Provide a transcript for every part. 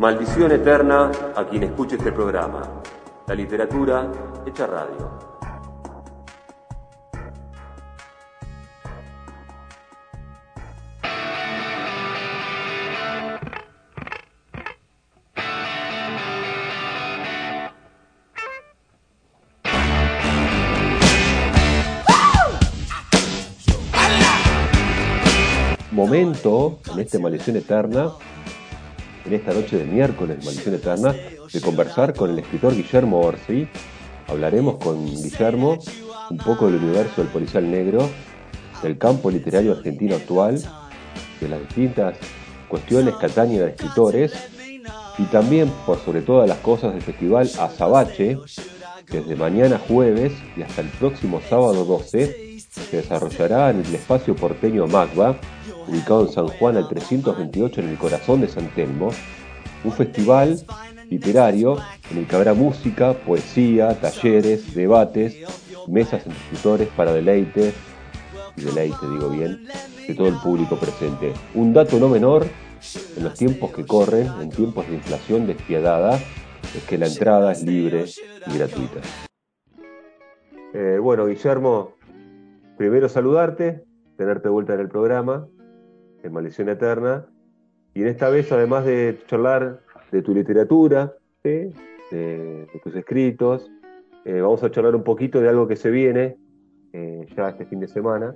Maldición eterna a quien escuche este programa. La literatura hecha radio. momento, en esta maldición eterna, en esta noche de miércoles, maldición eterna, de conversar con el escritor Guillermo Orsi. Hablaremos con Guillermo un poco del universo del policial negro, del campo literario argentino actual, de las distintas cuestiones que atañen a escritores y también, por sobre todas las cosas, del festival Azabache, desde mañana jueves y hasta el próximo sábado 12 se desarrollará en el espacio porteño Magba, ubicado en San Juan al 328 en el corazón de San Telmo, un festival literario en el que habrá música, poesía, talleres, debates, mesas entre escritores para deleite, y deleite digo bien, de todo el público presente. Un dato no menor, en los tiempos que corren, en tiempos de inflación despiadada, es que la entrada es libre y gratuita. Eh, bueno, Guillermo, primero saludarte, tenerte vuelta en el programa en Maldición Eterna. Y en esta vez, además de charlar de tu literatura, de, tus escritos, eh, vamos a charlar un poquito de algo que se viene eh, ya este fin de semana,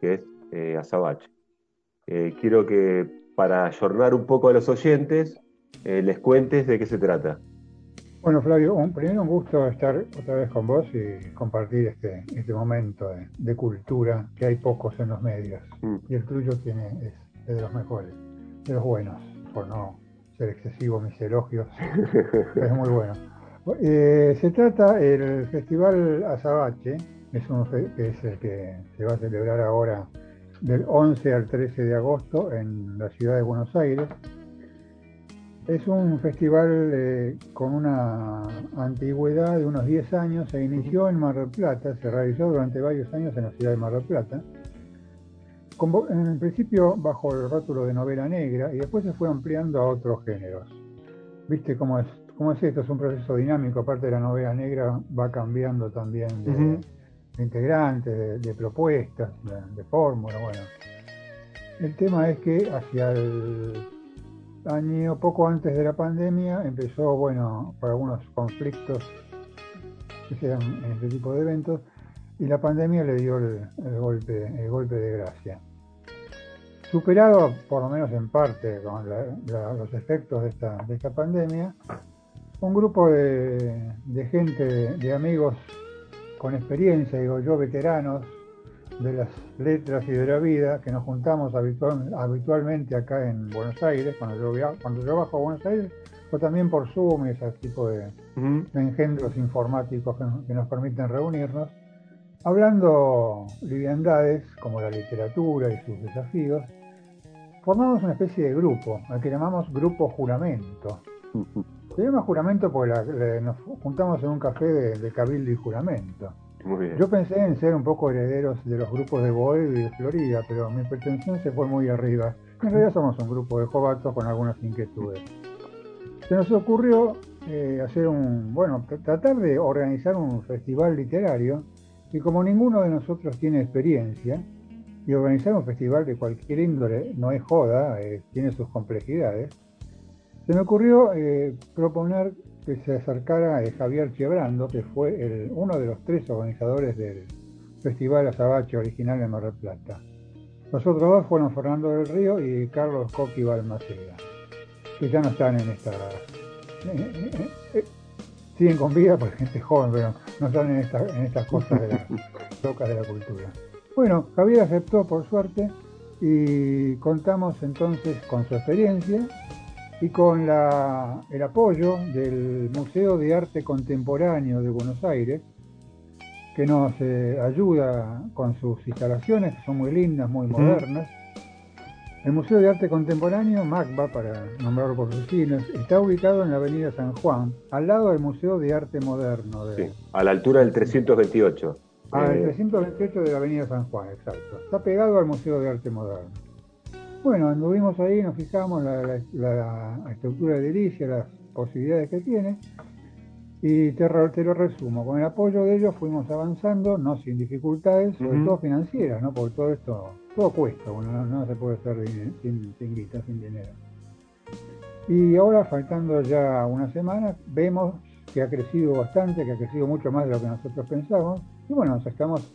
que es eh, Azabache. Eh, quiero que para ayornar un poco a los oyentes, les cuentes de qué se trata. Bueno, Flavio, primero un gusto estar otra vez con vos y compartir este, este momento de, cultura que hay pocos en los medios. Mm. Y el tuyo tiene, es, de los mejores, de los buenos, por no ser excesivo mis elogios. es muy bueno. Eh, se trata el Festival Azabache, es, un, es el que se va a celebrar ahora del 11 al 13 de agosto en la ciudad de Buenos Aires es un festival eh, con una antigüedad de unos 10 años, se inició en Mar del Plata, se realizó durante varios años en la ciudad de Mar del Plata, en principio bajo el rótulo de novela negra y después se fue ampliando a otros géneros. ¿Viste cómo es, cómo es esto? Es un proceso dinámico, aparte de la novela negra va cambiando también de, integrantes, de, propuestas, de, de fórmula, bueno. El tema es que hacia el año poco antes de la pandemia empezó, bueno, por algunos conflictos que se dan en este tipo de eventos, y la pandemia le dio el, golpe, el golpe de gracia. Superado, por lo menos en parte, con los efectos de esta, de esta pandemia, un grupo de, de gente, de amigos con experiencia, digo yo, veteranos, de las letras y de la vida que nos juntamos habitualmente acá en Buenos Aires, cuando yo, cuando yo bajo a Buenos Aires, o también por Zoom y ese tipo de, engendros informáticos que, nos permiten reunirnos, hablando liviandades como la literatura y sus desafíos, formamos una especie de grupo, al que llamamos Grupo Juramento. Se llama Juramento porque nos juntamos en un café de Cabildo y Juramento. Yo pensé en ser un poco herederos de los grupos de Boedo y de Florida, pero mi pretensión se fue muy arriba. En realidad somos un grupo de jovatos con algunas inquietudes. Se nos ocurrió eh, hacer un, bueno, tratar de organizar un festival literario y como ninguno de nosotros tiene experiencia, y organizar un festival de cualquier índole no es joda, eh, tiene sus complejidades, se me ocurrió eh, proponer que se acercara a Javier Chebrando, que fue uno de los tres organizadores del Festival Azabache original en Mar del Plata. Los otros dos fueron Fernando del Río y Carlos Coqui Balmaceda, que ya no están en esta... Eh, eh, eh, siguen con vida porque gente joven, pero no están en, en estas cosas de las locas de la cultura. Bueno, Javier aceptó por suerte y contamos entonces con su experiencia y con el apoyo del Museo de Arte Contemporáneo de Buenos Aires, que nos eh, ayuda con sus instalaciones, que son muy lindas, muy modernas. El Museo de Arte Contemporáneo, MACBA, para nombrarlo por sus signos, está ubicado en la Avenida San Juan, al lado del Museo de Arte Moderno. De... Sí, a la altura del 328. Ah, el 328 de la Avenida San Juan, exacto. Está pegado al Museo de Arte Moderno. Bueno, anduvimos ahí, nos fijamos la, la, estructura de Delicia, las posibilidades que tiene, y te, te, lo resumo. Con el apoyo de ellos fuimos avanzando, no sin dificultades, sobre todo financieras, ¿no? Porque todo esto, todo cuesta, bueno, no, se puede hacer sin, sin guita, sin dinero. Y ahora, faltando ya una semana, vemos que ha crecido bastante, que ha crecido mucho más de lo que nosotros pensábamos. Y bueno, nos estamos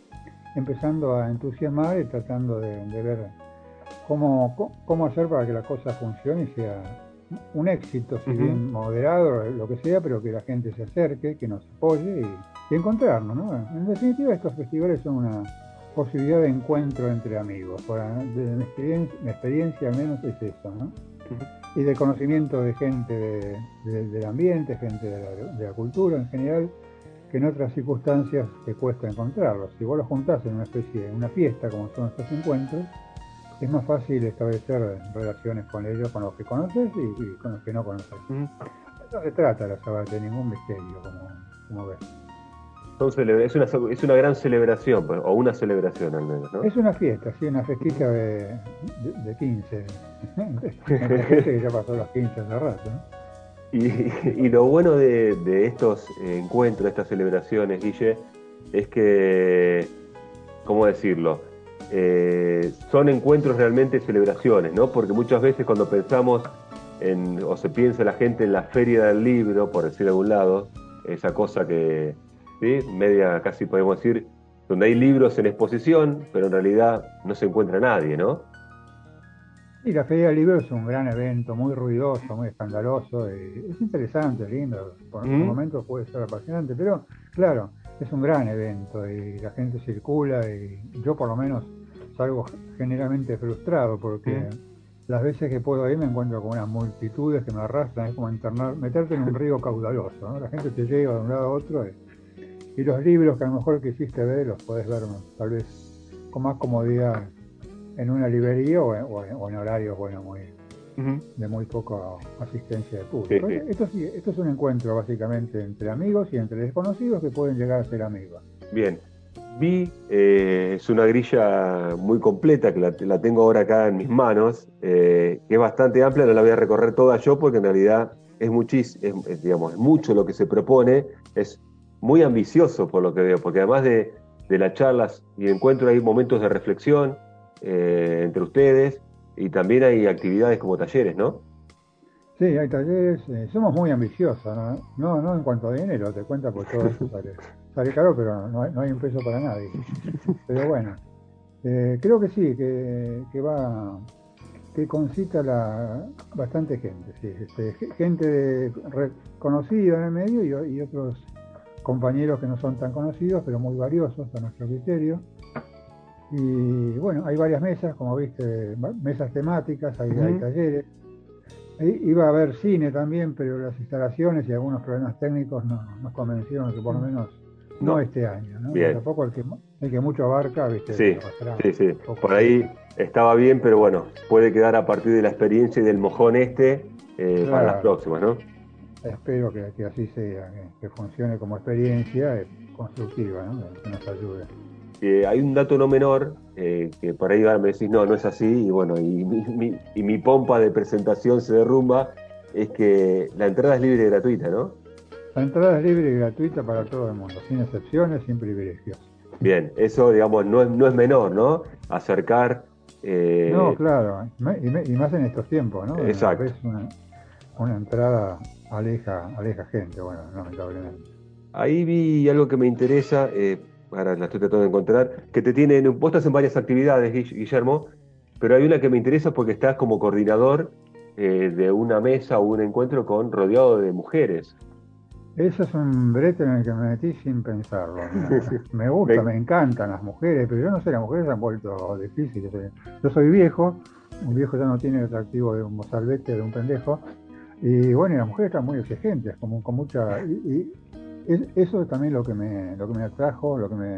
empezando a entusiasmar y tratando de, ver cómo, cómo hacer para que la cosa funcione y sea un éxito, si bien moderado, lo que sea, pero que la gente se acerque, que nos apoye y, encontrarnos. ¿no? En definitiva, estos festivales son una posibilidad de encuentro entre amigos. de mi experiencia, experiencia al menos es eso. ¿no? Y de conocimiento de gente del ambiente, gente de la, cultura en general, que en otras circunstancias te cuesta encontrarlos. Si vos los juntás en una especie de una fiesta, como son estos encuentros, es más fácil establecer relaciones con ellos, con los que conoces y, con los que no conoces. No se trata la Sabbat de ningún misterio, como, como ves. es, una, es una gran celebración, pues, o una celebración al menos, ¿no? Es una fiesta, sí, una festita de, de, 15. que ya pasó los 15 hace rato, ¿no? Y, y, lo bueno de, de, estos encuentros, de estas celebraciones, Guille, es que, ¿cómo decirlo? Eh, son encuentros realmente celebraciones, ¿no? Porque muchas veces cuando pensamos en, o se piensa la gente en la feria del libro, por decir de algún lado, esa cosa que, ¿sí? Media casi podemos decir, donde hay libros en exposición, pero en realidad no se encuentra nadie, ¿no? Y la Feria del Libro es un gran evento, muy ruidoso, muy escandaloso, es interesante, lindo, por un momento puede ser apasionante, pero claro, es un gran evento y la gente circula y yo por lo menos salgo generalmente frustrado porque las veces que puedo ir me encuentro con unas multitudes que me arrastran, es como internar, meterte en un río caudaloso, la gente te llega de un lado a otro y, los libros que a lo mejor quisiste ver los podés ver tal vez con más comodidad en una librería o en, horarios bueno muy de muy poca asistencia de público. Esto, esto es un encuentro básicamente entre amigos y entre desconocidos que pueden llegar a ser amigos. Bien, vi, eh, es una grilla muy completa que la, tengo ahora acá en mis manos, eh, que es bastante amplia, no la voy a recorrer toda yo porque en realidad es, muchísimo, digamos, es mucho lo que se propone, es muy ambicioso por lo que veo, porque además de, las charlas y encuentro hay momentos de reflexión eh, entre ustedes y también hay actividades como talleres, ¿no? Sí, hay talleres, somos muy ambiciosos, ¿no? ¿no? en cuanto a dinero, te cuenta, por todo eso sale Sale caro, pero no hay, un peso para nadie. Pero bueno, eh, creo que sí, que, va, que concita la, bastante gente, sí, este, gente conocida en el medio y, otros compañeros que no son tan conocidos, pero muy valiosos a nuestro criterio. Y bueno, hay varias mesas, como viste, mesas temáticas, hay, talleres. Iba a haber cine también, pero las instalaciones y algunos problemas técnicos nos convencieron que por lo menos no, este año, ¿no? Bien. Tampoco el que, el que mucho abarca, ¿viste? Sí, sí, sí. Por ahí estaba bien, pero bueno, puede quedar a partir de la experiencia y del mojón este eh, para las próximas, ¿no? Espero que, así sea, que, funcione como experiencia eh, constructiva, ¿no? Que nos ayude. Eh, hay un dato no menor, que por ahí me decís, no, no es así, y bueno, y mi, y mi pompa de presentación se derrumba, es que la entrada es libre y gratuita, ¿no? La entrada es libre y gratuita para todo el mundo, sin excepciones, sin privilegios. Bien, eso, digamos, no es, no es menor, ¿no? Acercar. Eh... No, claro, y, más en estos tiempos, ¿no? Exacto. Una, una, entrada aleja, aleja gente, bueno, lamentablemente. Ahí vi algo que me interesa, eh, ahora la estoy tratando de encontrar, que te tienen, vos estás en varias actividades, Guillermo, pero hay una que me interesa porque estás como coordinador eh, de una mesa o un encuentro con rodeado de mujeres. Eso es un brete en el que me metí sin pensarlo. Me gusta, me encantan las mujeres, pero yo no sé, las mujeres se han vuelto difíciles. Yo soy viejo, un viejo ya no tiene el atractivo de un mozalbete, de un pendejo, y bueno, las mujeres están muy exigentes, como con mucha... Y, eso es también lo que me, lo que me atrajo, lo que me,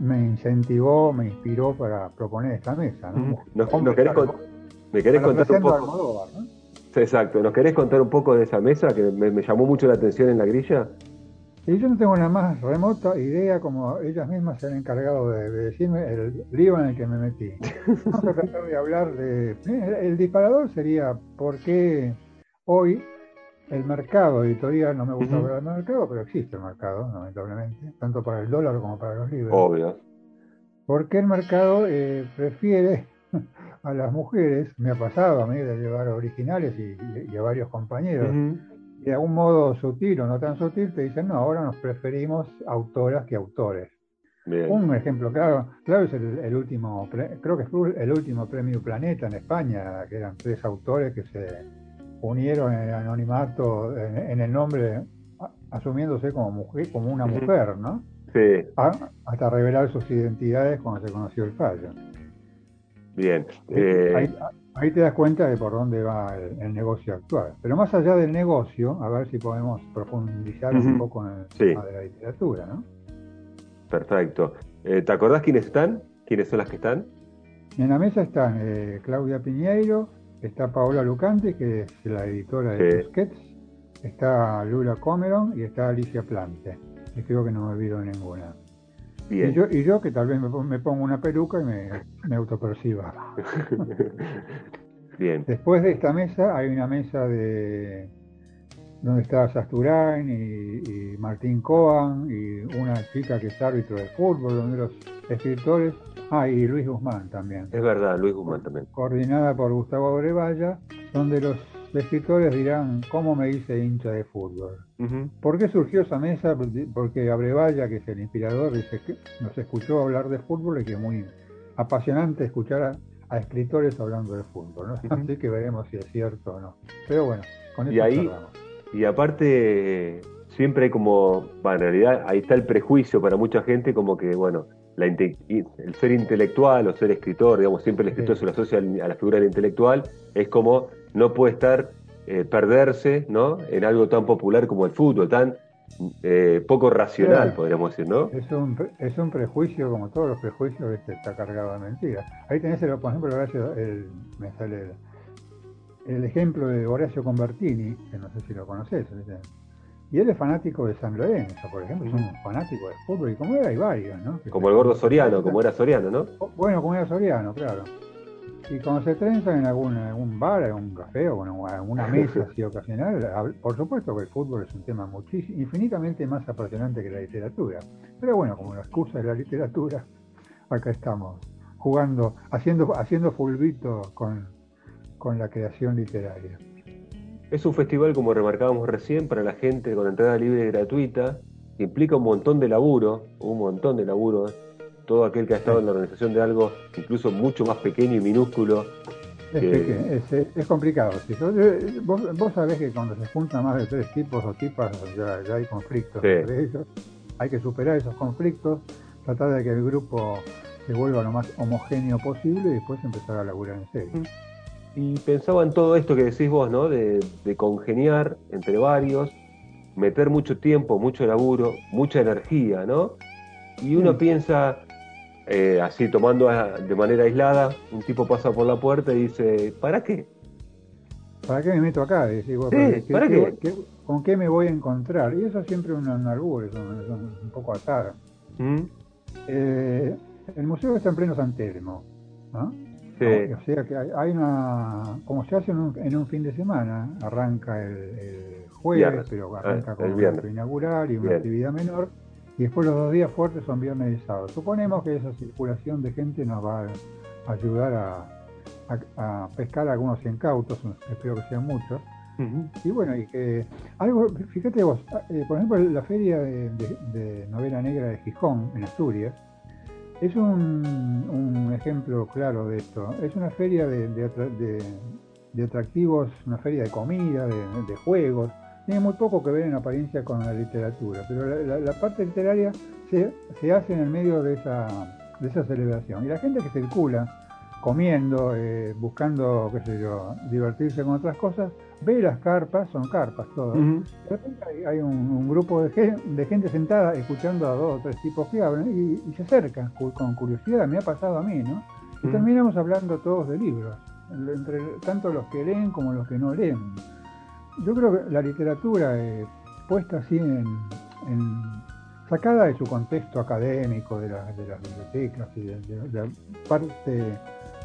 me incentivó, me inspiró para proponer esta mesa. ¿no? ¿Me querés contar un poco? Exacto. ¿Nos querés contar un poco de esa mesa que me, llamó mucho la atención en la grilla? Y yo no tengo la más remota idea, como ellas mismas se han encargado de, decirme, el lío en el que me metí. Vamos a tratar de hablar de... Eh, el disparador sería por qué hoy el mercado editorial, no me gusta hablar del mercado, pero existe el mercado, lamentablemente, tanto para el dólar como para los libros. Obvio. ¿Por qué el mercado eh, prefiere a las mujeres? Me ha pasado a mí de llevar originales y, a varios compañeros. Y de algún modo sutil o no tan sutil te dicen, no, ahora nos preferimos autoras que autores. Un ejemplo claro, claro es el, último, creo que fue el último premio Planeta en España, que eran tres autores que se unieron en el anonimato, en, el nombre, asumiéndose como mujer, como una mujer, ¿no? Sí. hasta revelar sus identidades cuando se conoció el fallo. Bien. Eh, ahí, te das cuenta de por dónde va el, negocio actual. Pero más allá del negocio, a ver si podemos profundizar un poco en el tema de la literatura, ¿no? Perfecto. Eh, ¿Te acordás quiénes están? ¿Quiénes son las que están? En la mesa están eh, Claudia Piñeiro, está Paola Lucante, que es la editora de Tusquets, está Lula Comeron y está Alicia Plante. Y creo que no me olvido de ninguna. Y, yo, y yo que tal vez me, pongo una peluca y me, me autoperciba. Bien. Después de esta mesa hay una mesa de donde está Sasturain y, Martín Coan y una chica que es árbitro de fútbol, donde los escritores, ah, y Luis Guzmán también. Es verdad, Luis Guzmán también. Coordinada por Gustavo Abrevaya, donde los escritores dirán, ¿cómo me hice hincha de fútbol? ¿Por qué surgió esa mesa? Porque Abrevaya, que es el inspirador, dice que nos escuchó hablar de fútbol y que es muy apasionante escuchar a, escritores hablando de fútbol, Así que veremos si es cierto o no. Pero bueno, con eso y ahí, y aparte, siempre hay como, bueno, en realidad ahí está el prejuicio para mucha gente, como que, bueno, la el ser intelectual o ser escritor, digamos, siempre el escritor se lo asocia a la figura del intelectual, es como no puede estar, eh, perderse, ¿no? En algo tan popular como el fútbol, tan eh, poco racional, podríamos decir, ¿no? Es un, es un prejuicio, como todos los prejuicios, este está cargado de mentiras. Ahí tenés, el, por ejemplo, Horacio, el, me sale el, ejemplo de Horacio Convertini, que no sé si lo conoces, y él es fanático de San Lorenzo, por ejemplo, es un fanático de fútbol, y como era, hay varios, ¿no? como el gordo Soriano, como era Soriano, ¿no? Bueno, como era Soriano, claro. Y cuando se trenza en algún, algún bar, en un café o en una mesa así ocasional, por supuesto que el fútbol es un tema muchísimo, infinitamente más apasionante que la literatura. Pero bueno, como la excusa de la literatura, acá estamos jugando, haciendo, haciendo fulbito con, con la creación literaria. Es un festival, como remarcábamos recién, para la gente con entrada libre y gratuita, que implica un montón de laburo, un montón de laburo todo aquel que ha estado en la organización de algo incluso mucho más pequeño y minúsculo. Es, complicado. vos, sabés que cuando se juntan más de tres tipos o tipas ya, hay conflictos entre ellos. Hay que superar esos conflictos, tratar de que el grupo se vuelva lo más homogéneo posible y después empezar a laburar en serio. Y pensaba en todo esto que decís vos, ¿no? De, congeniar entre varios, meter mucho tiempo, mucho laburo, mucha energía, ¿no? Y uno piensa, eh, así tomando de manera aislada, un tipo pasa por la puerta y dice, ¿para qué? ¿Para qué me meto acá? ¿para qué? ¿Con qué me voy a encontrar? Y eso siempre un albur, es un, poco atar. ¿Mm? Eh, el museo está en pleno San Telmo, ¿no? Sí. O sea que hay, una, como se hace en un, fin de semana, arranca el, jueves, pero arranca ah, con un evento inaugural y una actividad menor y después los dos días fuertes son viernes y sábado. Suponemos que esa circulación de gente nos va a ayudar a, pescar algunos incautos, espero que sean muchos. Y bueno, y que algo, fíjate vos, eh, por ejemplo, la feria de, novela negra de Gijón, en Asturias, es un, ejemplo claro de esto. Es una feria de, atractivos, una feria de comida, de juegos, tiene muy poco que ver en apariencia con la literatura, pero la, parte literaria se, se, hace en el medio de esa, de esa celebración. Y la gente que circula comiendo, eh, buscando, qué sé yo, divertirse con otras cosas, ve las carpas, son carpas todas. De repente hay, un, grupo de, de, gente sentada escuchando a dos o tres tipos que hablan y, se acerca con curiosidad, me ha pasado a mí, ¿no? Y terminamos hablando todos de libros, entre tanto los que leen como los que no leen yo creo que la literatura eh, puesta así en, sacada de su contexto académico, de, las bibliotecas y de, la parte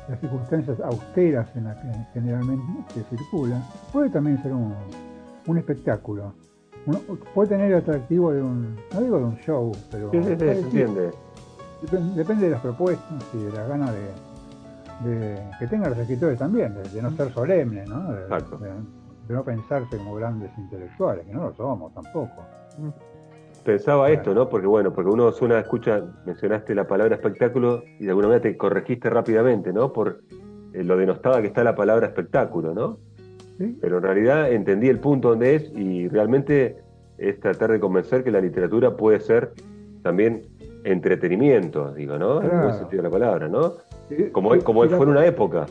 las circunstancias austeras en las que generalmente circula, puede también ser un, espectáculo. puede tener el atractivo de un, no digo de un show, pero sí, sí, entiende. Depende, de las propuestas y de la gana de, que tengan los escritores también, de, no ser solemnes, ¿no? De, no pensarse como grandes intelectuales, que no lo somos tampoco. Pensaba esto, ¿no? Porque bueno, porque uno suena, escucha, mencionaste la palabra espectáculo y de alguna manera te corregiste rápidamente, ¿no? Por eh, lo denostada que está la palabra espectáculo, ¿no? Pero en realidad entendí el punto donde es y realmente es tratar de convencer que la literatura puede ser también entretenimiento, digo, ¿no? En el sentido de la palabra, ¿no? como, como fue en una época.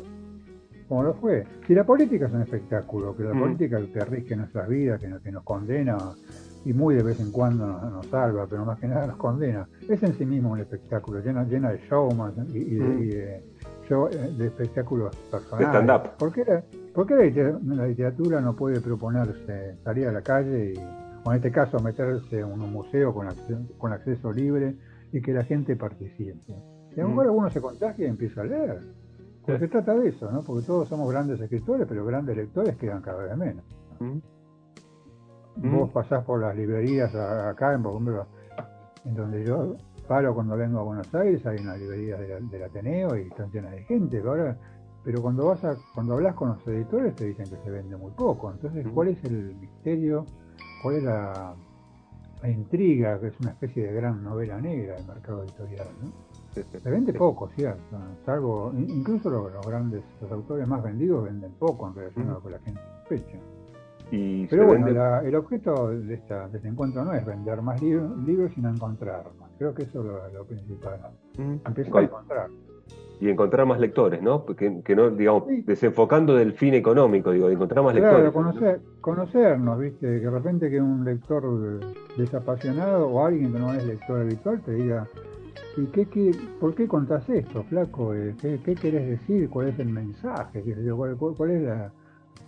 Como lo fue. Si la política es un espectáculo, que la mm. política que rige nuestras vidas, que que nos condena y muy de vez en cuando nos, salva, pero más que nada nos condena, es en sí mismo un espectáculo lleno, lleno de showman y, y, de, mm. eh, de, espectáculos personales. ¿Por qué, ¿Por qué la literatura no puede proponerse salir a la calle y, o en este caso meterse en un museo con acceso, con acceso libre y que la gente participe? Y a lo mejor mm. alguno se contagia y empieza a leer. Porque se trata de eso, ¿no? Porque todos somos grandes escritores, pero grandes lectores quedan cada vez menos. Mm. Vos pasás por las librerías acá, en, en donde yo paro cuando vengo a Buenos Aires, hay una librería del Ateneo y están llenas de gente. Pero, pero cuando vas a, cuando hablas con los editores te dicen que se vende muy poco. Entonces, ¿cuál es el misterio? ¿Cuál es la, intriga? Que es una especie de gran novela negra del mercado editorial, ¿no? Se vende poco, cierto. Salvo, incluso los, grandes, los autores más vendidos venden poco en relación a lo que la gente sospecha. Pero bueno, el objeto de, esta, de este encuentro no es vender más libros, sino encontrar más. Creo que eso es lo, principal. Empezar a encontrar. Y encontrar más lectores, ¿no? Que, que no, digamos, desenfocando del fin económico, digo, de encontrar más lectores. Claro, conocer, conocernos, ¿viste? Que de repente que un lector desapasionado o alguien que no es lector habitual te diga, ¿Y qué, qué, por qué contás esto, flaco? Eh, ¿Qué, qué querés decir? ¿Cuál es el mensaje? ¿Cuál, cuál, es la,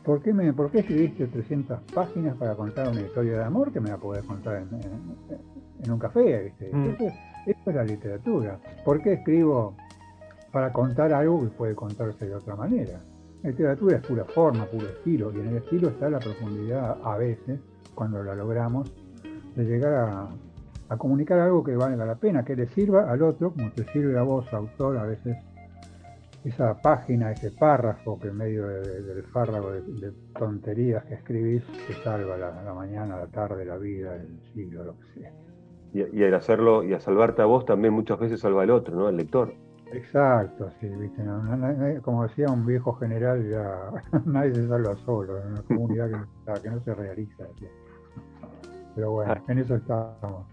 ¿Por qué, me, ¿Por qué escribiste 300 páginas para contar una historia de amor que me la podés contar en, un café? ¿viste? Mm. es la literatura. ¿Por qué escribo para contar algo que puede contarse de otra manera? La literatura es pura forma, puro estilo, y en el estilo está la profundidad a veces, cuando la logramos, de llegar a, a comunicar algo que valga la pena, que le sirva al otro, como te sirve a vos, autor, a veces esa página, ese párrafo que en medio del fárrago de, tonterías que escribís te salva la, mañana, la tarde, la vida, el siglo, lo que sea. Y, al hacerlo y a salvarte a vos también muchas veces salva al otro, ¿no? Al lector. Exacto, sí, ¿viste? como decía un viejo general, ya nadie se salva solo, en una comunidad que, que no se realiza. Pero bueno, ah. en eso estamos.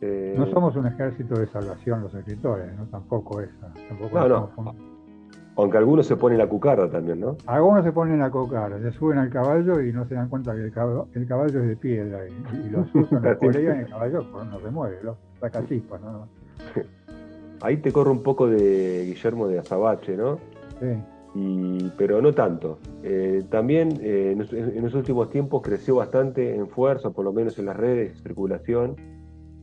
Eh, no somos un ejército de salvación los escritores, ¿no? Tampoco esa. Tampoco no, no. Aunque algunos se ponen la cucarda también, ¿no? Algunos se ponen la cucarda, se suben al caballo y no se dan cuenta que el caballo, el caballo es de piedra y, los usan, los colegas y el caballo pues, no se mueve, los saca chispas, ¿no? Ahí te corre un poco de Guillermo de Azabache, ¿no? Sí. Y, pero no tanto. Eh, también eh, en, en, los últimos tiempos creció bastante en fuerza, por lo menos en las redes de circulación,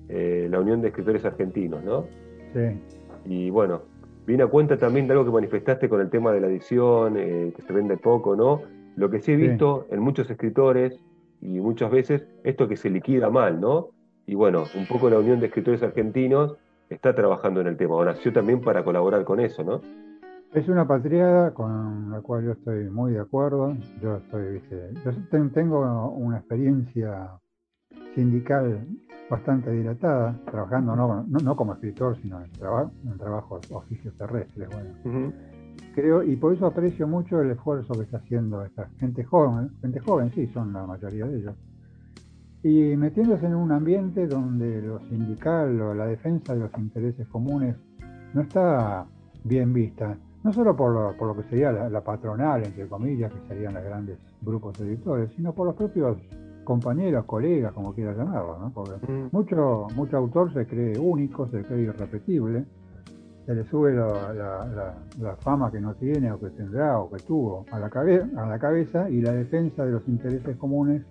eh, la Unión de Escritores Argentinos, ¿no? Sí. Y bueno, viene a cuenta también de algo que manifestaste con el tema de la edición, eh, que se vende poco, ¿no? Lo que sí he visto en muchos escritores y muchas veces esto que se liquida mal, ¿no? Y bueno, un poco la Unión de Escritores Argentinos está trabajando en el tema, o nació también para colaborar con eso, ¿no? Es una patriada con la cual yo estoy muy de acuerdo. Yo estoy, yo tengo una experiencia sindical bastante dilatada, trabajando no, no, como escritor, sino en, trabajo en trabajos, oficios terrestres. Bueno. Creo, y por eso aprecio mucho el esfuerzo que está haciendo esta gente joven, gente joven, sí, son la mayoría de ellos. Y metiéndose en un ambiente donde lo sindical o la defensa de los intereses comunes no está bien vista, no solo por lo, por lo que sería la, la patronal, entre comillas, que serían los grandes grupos editores, sino por los propios compañeros, colegas, como quieras llamarlo, ¿no? Porque mm. mucho, mucho autor se cree único, se cree irrepetible, se le sube la, fama que no tiene o que tendrá o que tuvo a la, a la cabeza y la defensa de los intereses comunes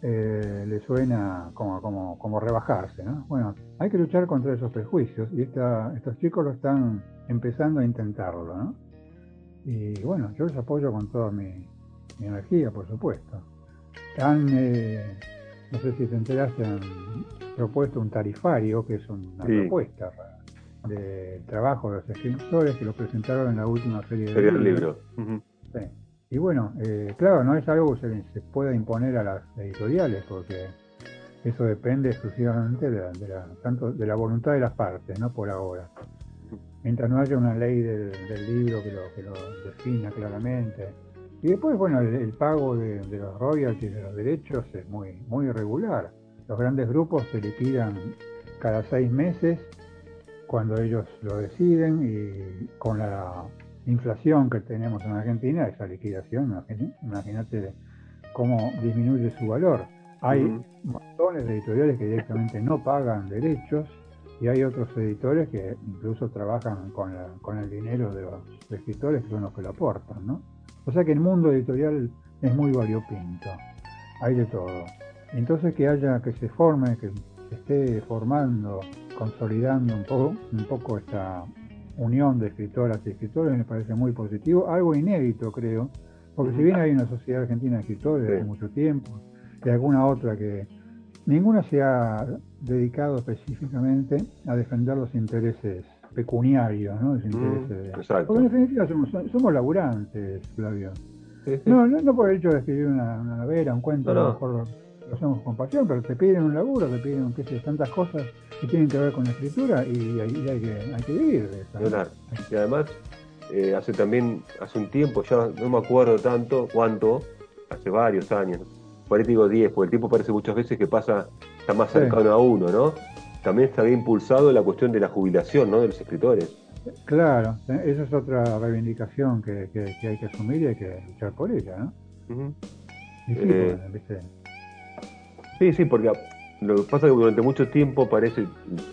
eh, le suena como, como, como rebajarse, ¿no? Bueno, hay que luchar contra esos prejuicios y esta, estos chicos lo están empezando a intentarlo, ¿no? Y bueno, yo les apoyo con toda mi, energía, por supuesto. Han, eh, no sé si te enteraste, han propuesto un tarifario, que es una propuesta de trabajo de los escritores que lo presentaron en la última serie de libros. Y bueno, eh, claro, no es algo que se, pueda imponer a las editoriales, porque eso depende exclusivamente de la, tanto de la voluntad de las partes, no por ahora. Mientras no haya una ley del, libro que lo, que lo, defina claramente. Y después, bueno, el, pago de, los royalties, de los derechos, es muy, muy irregular. Los grandes grupos se liquidan cada seis meses cuando ellos lo deciden y con la inflación que tenemos en Argentina, esa liquidación, imagínate cómo disminuye su valor. Hay montones de editoriales que directamente no pagan derechos y hay otros editores que incluso trabajan con, con el dinero de los escritores que son los que lo aportan, ¿no? O sea que el mundo editorial es muy variopinto, hay de todo. Entonces que haya, que se forme, que se esté formando, consolidando un poco, un poco esta, unión de escritoras y escritores me parece muy positivo, algo inédito creo, porque si bien hay una sociedad argentina de escritores desde mucho tiempo y alguna otra que ninguna se ha dedicado específicamente a defender los intereses pecuniarios, ¿no? Los intereses Porque en definitiva somos, laburantes, Flavio. No, no, por el hecho de escribir una, novela, un cuento, no, mejor lo hacemos con pasión, pero te piden un laburo, te piden qué sé, tantas cosas que tienen que ver con la escritura y, ahí hay, que, hay que vivir de eso. Y además, eh, hace también, hace un tiempo, ya no me acuerdo tanto cuánto, hace varios años, por ahí digo 10, porque el tiempo parece muchas veces que pasa, está más cercano a uno, ¿no? También está bien impulsado la cuestión de la jubilación, ¿no? De los escritores. Claro, esa es otra reivindicación que, hay que asumir y hay que luchar por ella, ¿no? Eh, sí, sí, porque lo que pasa es que durante mucho tiempo parece,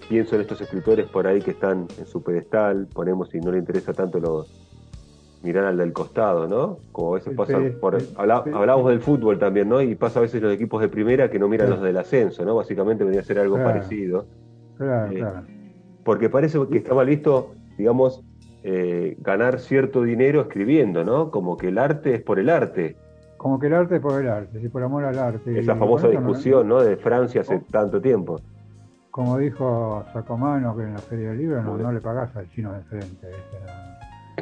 pienso en estos escritores por ahí que están en su pedestal, ponemos si no le interesa tanto lo, mirar al del costado, ¿no? Como a veces pasa, por, hablamos del fútbol también, ¿no? Y pasa a veces los equipos de primera que no miran los del ascenso, ¿no? Básicamente vendría a ser algo parecido. Claro, eh, claro. Porque parece que está mal visto, digamos, eh, ganar cierto dinero escribiendo, ¿no? Como que el arte es por el arte como que el arte es por el arte, sí, por amor al arte. Esa famosa discusión, no, De Francia hace tanto tiempo. Como dijo Sacomano, que en la Feria del Libro no, le pagás al chino de frente,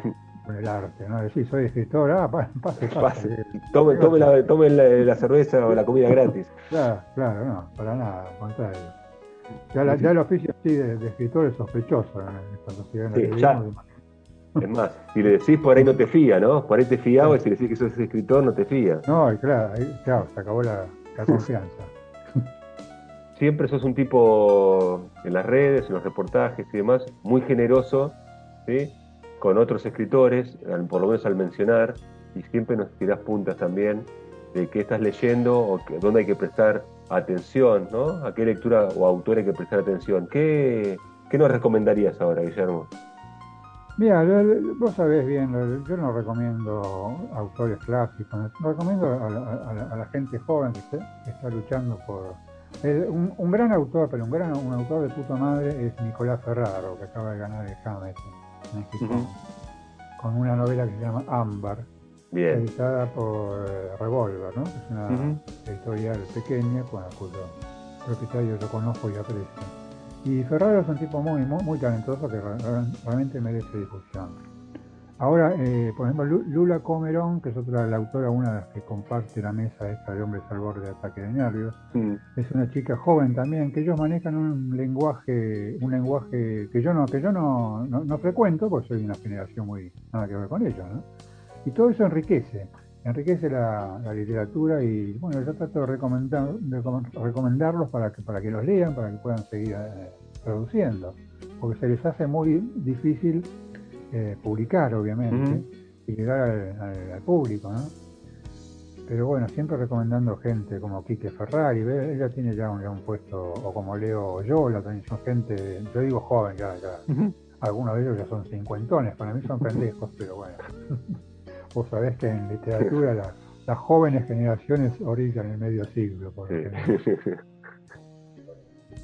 por el arte, ¿no? Decís, soy escritor, ah, pase, pase. Tome, tome, la, tome la, cerveza o la comida gratis. Claro, claro, no, para nada, al contrario. Ya, ya el oficio así de, escritor es sospechoso, cuando se ven sí, ya, es más, si le decís por ahí no te fía, ¿no? Por ahí te fía y si le decís que sos escritor no te fía. No, claro, ahí, claro, se acabó la, confianza. Siempre sos un tipo en las redes, en los reportajes y demás, muy generoso, ¿sí? Con otros escritores, por lo menos al mencionar, y siempre nos tirás puntas también de qué estás leyendo o que, dónde hay que prestar atención, ¿no? A qué lectura o autor hay que prestar atención. ¿Qué, qué nos recomendarías ahora, Guillermo? Mira, vos sabés bien, yo no recomiendo autores clásicos, recomiendo a, la, gente joven que, está luchando por... un, gran autor, pero un gran un autor de puta madre es Nicolás Ferraro, que acaba de ganar el Hammett con una novela que se llama Ámbar, editada por eh, Revolver, ¿no? Es una editorial pequeña con cuyo propietario yo conozco y aprecio. Y Ferraro es un tipo muy, muy, talentoso que realmente merece difusión. Ahora, eh, por ejemplo, Lula Comerón, que es otra la autora, una de las que comparte la mesa esta de hombres al borde de ataque de nervios, mm. es una chica joven también, que ellos manejan un lenguaje, un lenguaje que yo no, que yo no, no, frecuento, porque soy de una generación muy nada que ver con ellos, ¿no? Y todo eso enriquece, enriquece la, literatura y bueno, yo trato de, recomendar, recomendarlos para que, para que los lean, para que puedan seguir eh, produciendo, porque se les hace muy difícil eh, publicar, obviamente, y llegar al, público, ¿no? Pero bueno, siempre recomendando gente como Quique Ferrari, ella tiene ya un, puesto, o como Leo Yola, también son gente, yo digo joven, ya, ya. Algunos de ellos ya son cincuentones, para mí son pendejos, pero bueno. Vos sabés que en literatura las jóvenes generaciones orillan el medio siglo. Por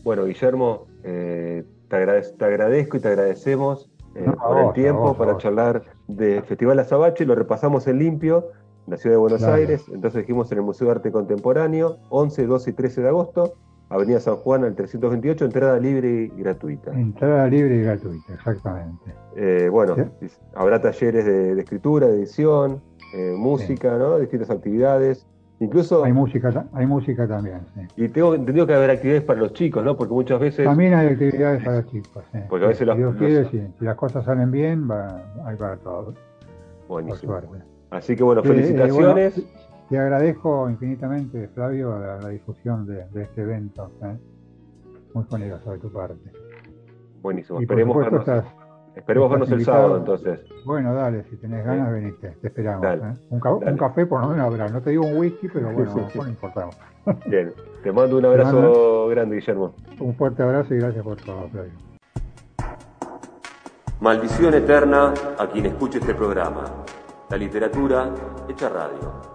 bueno, Guillermo, eh, te, agradezco y te agradecemos eh, por el tiempo para charlar de Festival Azabache. Lo repasamos en limpio, en la ciudad de Buenos Aires. Entonces dijimos en el Museo de Arte Contemporáneo, 11, 12 y 13 de agosto. Avenida San Juan al 328, entrada libre y gratuita. Entrada libre y gratuita, exactamente. Eh, bueno, habrá talleres de, escritura, de edición, eh, música, ¿no? Distintas actividades. Incluso. Hay música, hay música también, sí. Y tengo entendido que haber actividades para los chicos, ¿no? Porque muchas veces. También hay actividades para los chicos, sí. Porque a veces si los, quiere, si, las cosas salen bien, va, hay para todos. Buenísimo. Así que bueno, eh, felicitaciones. Te agradezco infinitamente, Flavio, la, difusión de, este evento. ¿eh? Muy generoso de tu parte. Buenísimo. esperemos vernos, esperemos vernos el sábado entonces. Bueno, dale, si tenés ganas, veniste. Te esperamos. ¿eh? Un, café por lo menos habrá. No te digo un whisky, pero bueno, no importa. Bien, te mando un abrazo grande, Guillermo. Un fuerte abrazo y gracias por todo, Flavio. Maldición eterna a quien escuche este programa. La literatura hecha radio.